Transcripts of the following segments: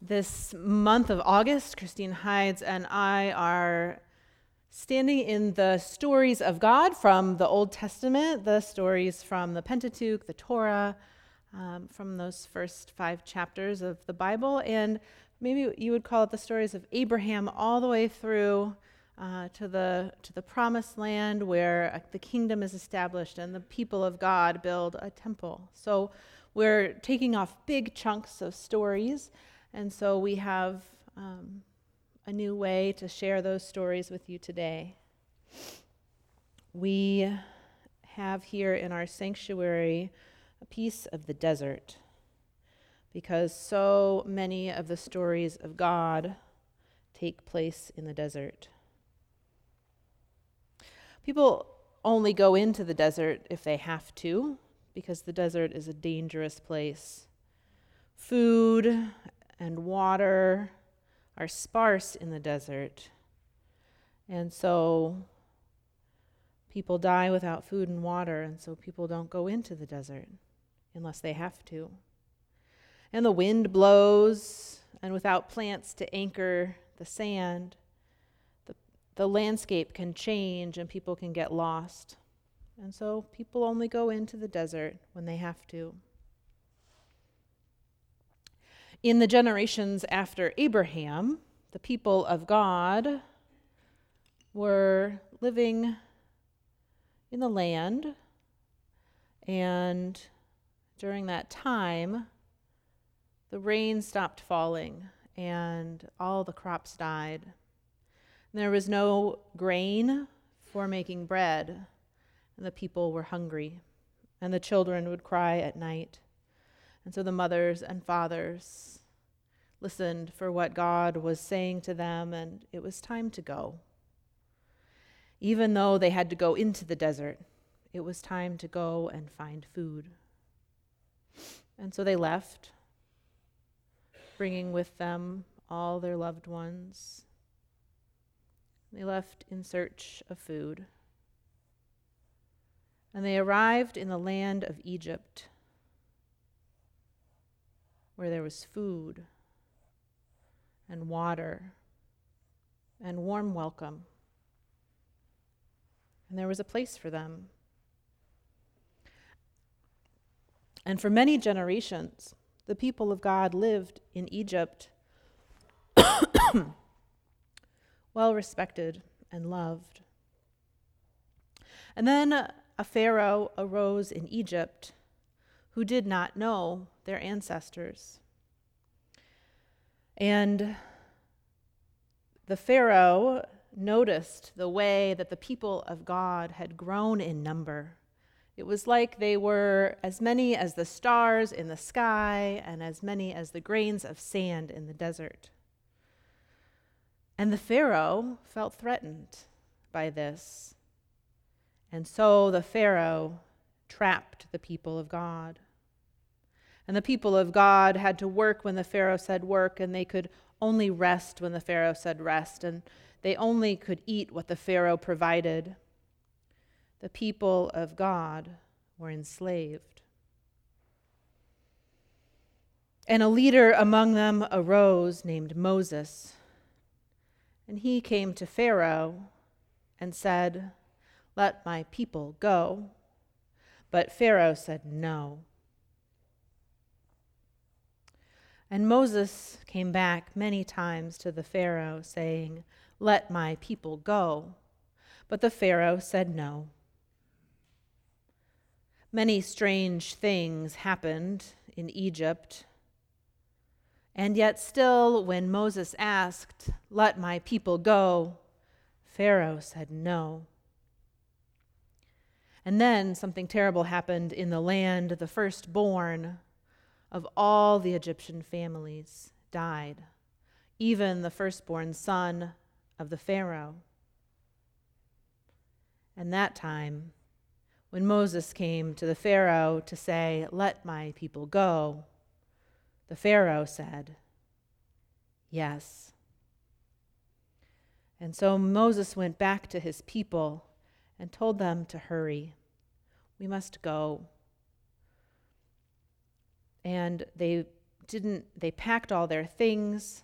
This month of August, Christine Hides and I are standing in the stories of God from the Old Testament, the stories from the Pentateuch, the Torah, um, from those first five chapters of the Bible, and maybe you would call it the stories of Abraham all the way through uh, to the to the Promised Land, where uh, the kingdom is established and the people of God build a temple. So we're taking off big chunks of stories and so we have um, a new way to share those stories with you today. We have here in our sanctuary a piece of the desert because so many of the stories of God take place in the desert. People only go into the desert if they have to, because the desert is a dangerous place. Food and water are sparse in the desert. And so people die without food and water, and so people don't go into the desert unless they have to. And the wind blows, and without plants to anchor the sand, the, the landscape can change and people can get lost. And so people only go into the desert when they have to. In the generations after Abraham, the people of God were living in the land, and during that time, the rain stopped falling and all the crops died. There was no grain for making bread, and the people were hungry, and the children would cry at night. And so the mothers and fathers listened for what God was saying to them, and it was time to go. Even though they had to go into the desert, it was time to go and find food. And so they left, bringing with them all their loved ones. They left in search of food. And they arrived in the land of Egypt where there was food and water and warm welcome. And there was a place for them. And for many generations, the people of God lived in Egypt, well respected and loved. And then a Pharaoh arose in Egypt who did not know their ancestors. And the Pharaoh noticed the way that the people of God had grown in number. It was like they were as many as the stars in the sky and as many as the grains of sand in the desert. And the Pharaoh felt threatened by this. And so the Pharaoh trapped the people of God. And the people of God had to work when the Pharaoh said work, and they could only rest when the Pharaoh said rest, and they only could eat what the Pharaoh provided. The people of God were enslaved. And a leader among them arose named Moses. And he came to Pharaoh and said, Let my people go. But Pharaoh said, No. And Moses came back many times to the Pharaoh, saying, Let my people go. But the Pharaoh said no. Many strange things happened in Egypt. And yet, still, when Moses asked, Let my people go, Pharaoh said no. And then something terrible happened in the land. The firstborn of all the Egyptian families died, even the firstborn son of the Pharaoh. And that time, when Moses came to the Pharaoh to say, Let my people go, the Pharaoh said, Yes. And so Moses went back to his people and told them to hurry. We must go. And they didn't they packed all their things,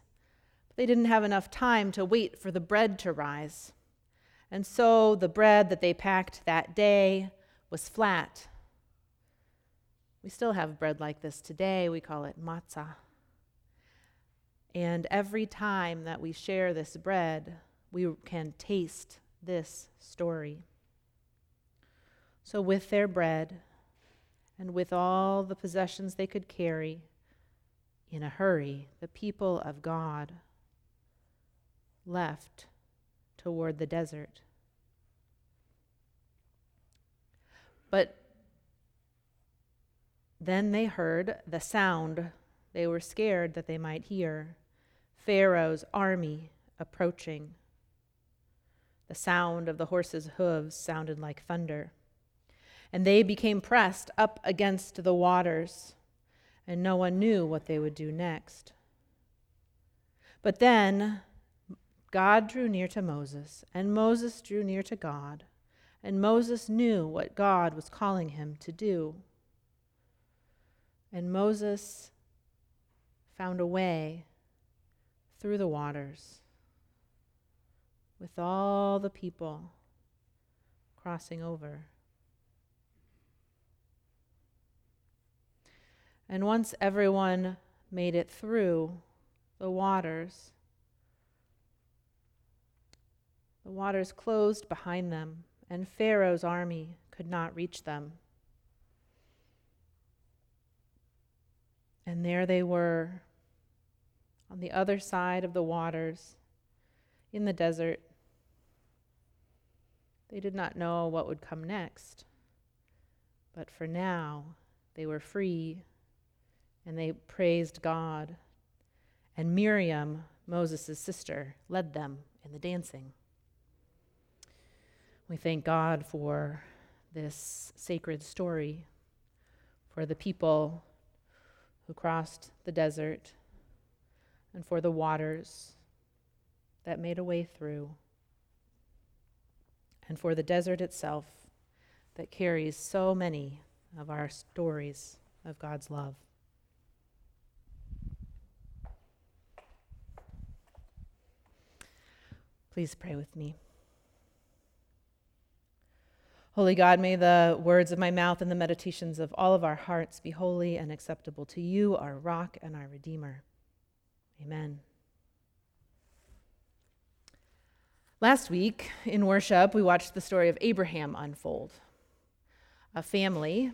but they didn't have enough time to wait for the bread to rise. And so the bread that they packed that day was flat. We still have bread like this today. We call it matzah. And every time that we share this bread, we can taste this story. So, with their bread and with all the possessions they could carry, in a hurry, the people of God left toward the desert. But then they heard the sound they were scared that they might hear Pharaoh's army approaching. The sound of the horses' hooves sounded like thunder. And they became pressed up against the waters, and no one knew what they would do next. But then God drew near to Moses, and Moses drew near to God, and Moses knew what God was calling him to do. And Moses found a way through the waters with all the people crossing over. And once everyone made it through the waters, the waters closed behind them, and Pharaoh's army could not reach them. And there they were on the other side of the waters in the desert. They did not know what would come next, but for now they were free and they praised God. And Miriam, Moses' sister, led them in the dancing. We thank God for this sacred story, for the people who crossed the desert and for the waters that made a way through, and for the desert itself that carries so many of our stories of God's love. Please pray with me. Holy God, may the words of my mouth and the meditations of all of our hearts be holy and acceptable to you, our rock and our redeemer. Amen. Last week in worship, we watched the story of Abraham unfold. A family,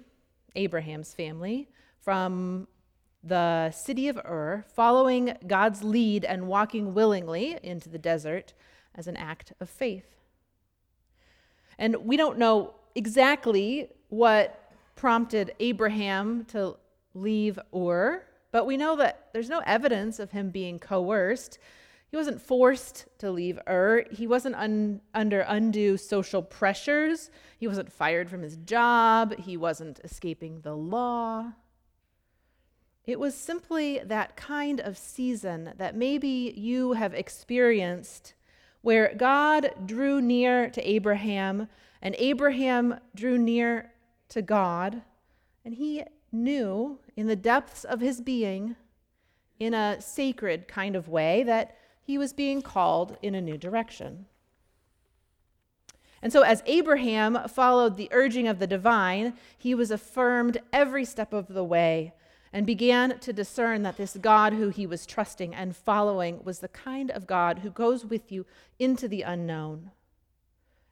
Abraham's family, from the city of Ur, following God's lead and walking willingly into the desert as an act of faith. And we don't know exactly what prompted Abraham to leave Ur but we know that there's no evidence of him being coerced. He wasn't forced to leave Ur. He wasn't un- under undue social pressures. He wasn't fired from his job. He wasn't escaping the law. It was simply that kind of season that maybe you have experienced where God drew near to Abraham and Abraham drew near to God and he knew in the depths of his being, in a sacred kind of way, that he was being called in a new direction. And so, as Abraham followed the urging of the divine, he was affirmed every step of the way and began to discern that this God who he was trusting and following was the kind of God who goes with you into the unknown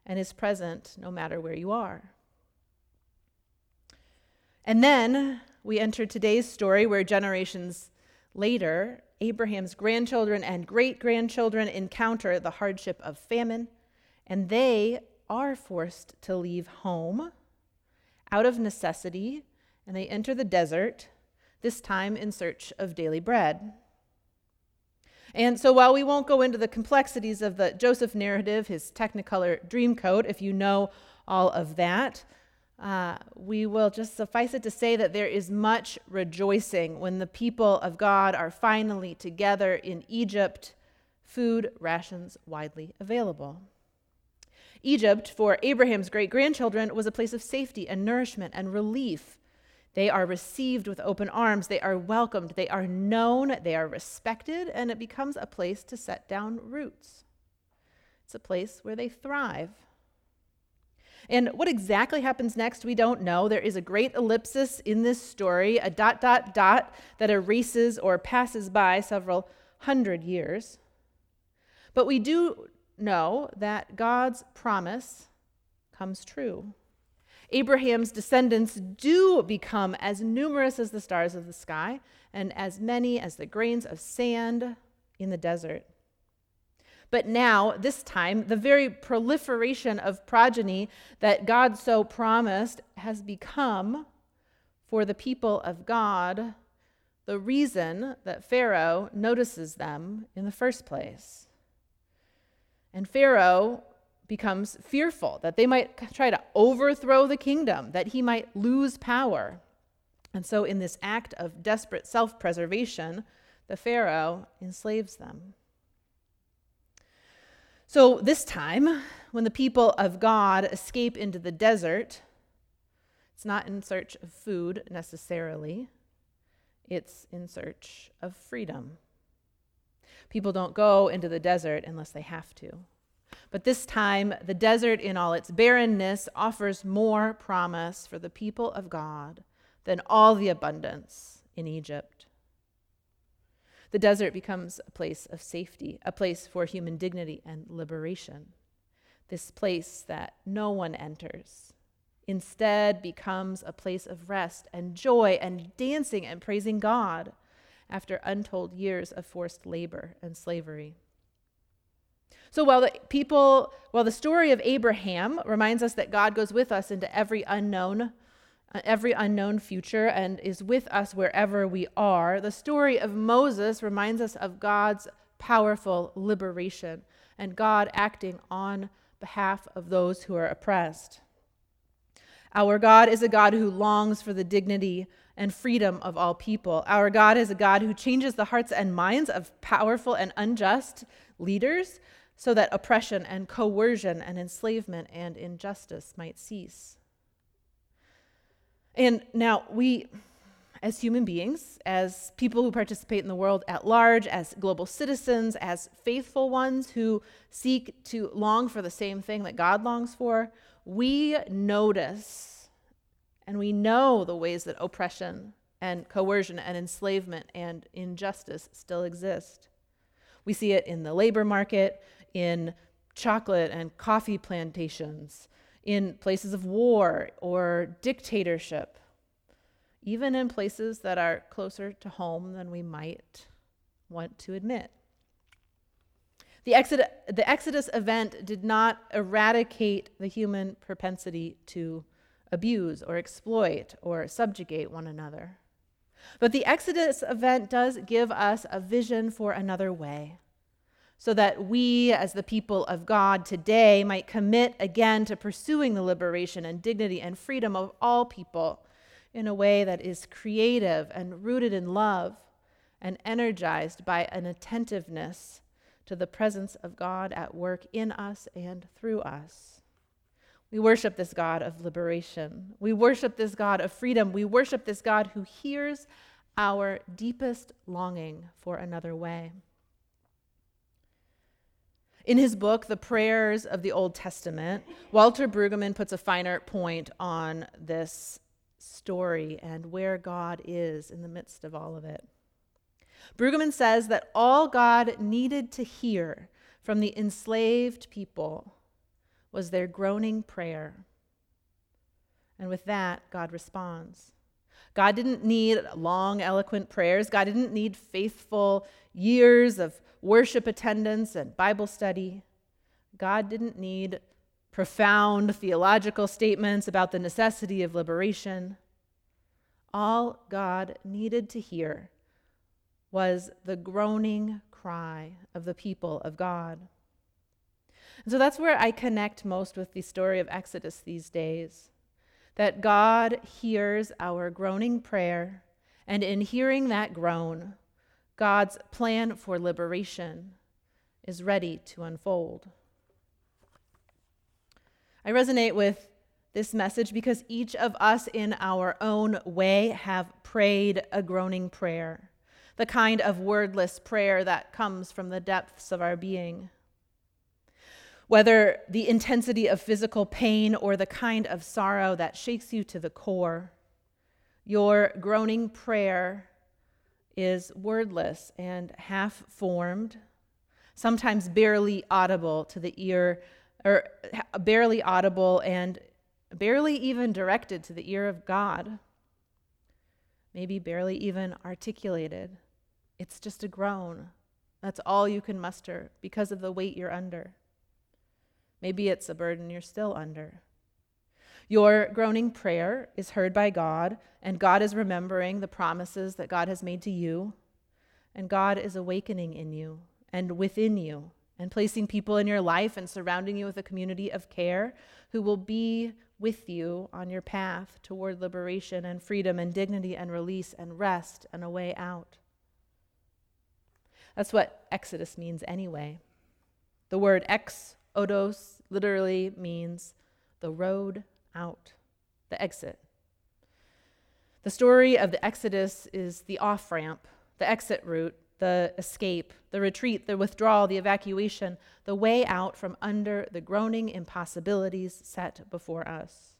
and is present no matter where you are. And then we enter today's story where generations later, Abraham's grandchildren and great grandchildren encounter the hardship of famine, and they are forced to leave home out of necessity, and they enter the desert, this time in search of daily bread. And so, while we won't go into the complexities of the Joseph narrative, his Technicolor Dreamcoat, if you know all of that, uh, we will just suffice it to say that there is much rejoicing when the people of God are finally together in Egypt, food rations widely available. Egypt, for Abraham's great grandchildren, was a place of safety and nourishment and relief. They are received with open arms. They are welcomed. They are known. They are respected. And it becomes a place to set down roots. It's a place where they thrive. And what exactly happens next, we don't know. There is a great ellipsis in this story, a dot, dot, dot that erases or passes by several hundred years. But we do know that God's promise comes true. Abraham's descendants do become as numerous as the stars of the sky and as many as the grains of sand in the desert. But now, this time, the very proliferation of progeny that God so promised has become, for the people of God, the reason that Pharaoh notices them in the first place. And Pharaoh becomes fearful that they might try to overthrow the kingdom, that he might lose power. And so, in this act of desperate self preservation, the Pharaoh enslaves them. So, this time, when the people of God escape into the desert, it's not in search of food necessarily, it's in search of freedom. People don't go into the desert unless they have to. But this time, the desert, in all its barrenness, offers more promise for the people of God than all the abundance in Egypt. The desert becomes a place of safety, a place for human dignity and liberation. This place that no one enters instead becomes a place of rest and joy and dancing and praising God after untold years of forced labor and slavery. So while the people, while the story of Abraham reminds us that God goes with us into every unknown uh, every unknown future and is with us wherever we are. The story of Moses reminds us of God's powerful liberation and God acting on behalf of those who are oppressed. Our God is a God who longs for the dignity and freedom of all people. Our God is a God who changes the hearts and minds of powerful and unjust leaders so that oppression and coercion and enslavement and injustice might cease. And now we, as human beings, as people who participate in the world at large, as global citizens, as faithful ones who seek to long for the same thing that God longs for, we notice and we know the ways that oppression and coercion and enslavement and injustice still exist. We see it in the labor market, in chocolate and coffee plantations, in places of war or dictatorship, even in places that are closer to home than we might want to admit. The, Exod- the Exodus event did not eradicate the human propensity to abuse or exploit or subjugate one another. But the Exodus event does give us a vision for another way so that we, as the people of God today, might commit again to pursuing the liberation and dignity and freedom of all people in a way that is creative and rooted in love and energized by an attentiveness to the presence of God at work in us and through us. We worship this God of liberation. We worship this God of freedom. We worship this God who hears our deepest longing for another way. In his book, The Prayers of the Old Testament, Walter Brueggemann puts a finer point on this story and where God is in the midst of all of it. Brueggemann says that all God needed to hear from the enslaved people was their groaning prayer. And with that, God responds. God didn't need long, eloquent prayers. God didn't need faithful years of worship attendance and Bible study. God didn't need profound theological statements about the necessity of liberation. All God needed to hear was the groaning cry of the people of God. And so that's where I connect most with the story of Exodus these days. That God hears our groaning prayer, and in hearing that groan, God's plan for liberation is ready to unfold. I resonate with this message because each of us in our own way have prayed a groaning prayer, the kind of wordless prayer that comes from the depths of our being. Whether the intensity of physical pain or the kind of sorrow that shakes you to the core, your groaning prayer is wordless and half formed, sometimes barely audible to the ear, or barely audible and barely even directed to the ear of God, maybe barely even articulated. It's just a groan. That's all you can muster because of the weight you're under. Maybe it's a burden you're still under. Your groaning prayer is heard by God, and God is remembering the promises that God has made to you, and God is awakening in you and within you, and placing people in your life and surrounding you with a community of care who will be with you on your path toward liberation and freedom and dignity and release and rest and a way out. That's what Exodus means anyway. The word ex odos literally means the road out, the exit. The story of the Exodus is the off ramp, the exit route, the escape, the retreat, the withdrawal, the evacuation, the way out from under the groaning impossibilities set before us.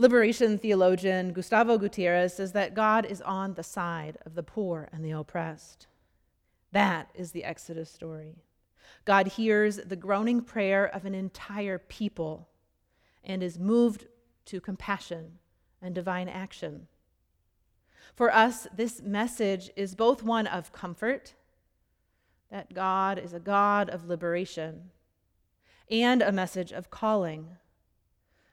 Liberation theologian Gustavo Gutierrez says that God is on the side of the poor and the oppressed. That is the Exodus story. God hears the groaning prayer of an entire people and is moved to compassion and divine action. For us, this message is both one of comfort, that God is a God of liberation, and a message of calling.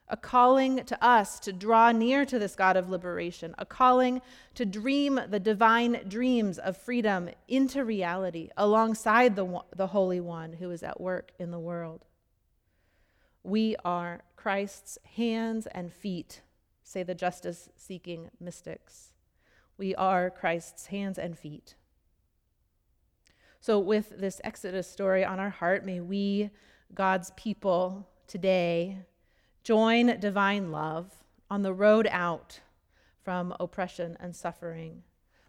A calling to us to draw near to this God of liberation, a calling to dream the divine dreams of freedom into reality alongside the, the Holy One who is at work in the world. We are Christ's hands and feet, say the justice seeking mystics. We are Christ's hands and feet. So, with this Exodus story on our heart, may we, God's people, today join divine love on the road out from oppression and suffering,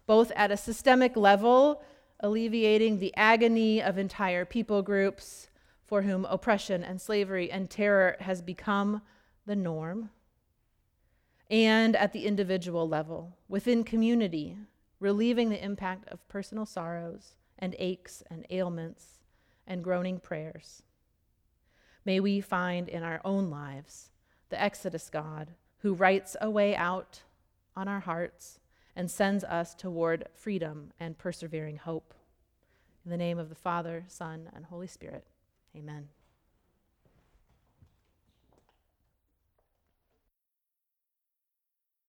both at a systemic level, alleviating the agony of entire people groups for whom oppression and slavery and terror has become the norm and at the individual level, within community, relieving the impact of personal sorrows and aches and ailments and groaning prayers. May we find in our own lives the Exodus God who writes a way out on our hearts and sends us toward freedom and persevering hope. In the name of the Father, Son, and Holy Spirit, amen.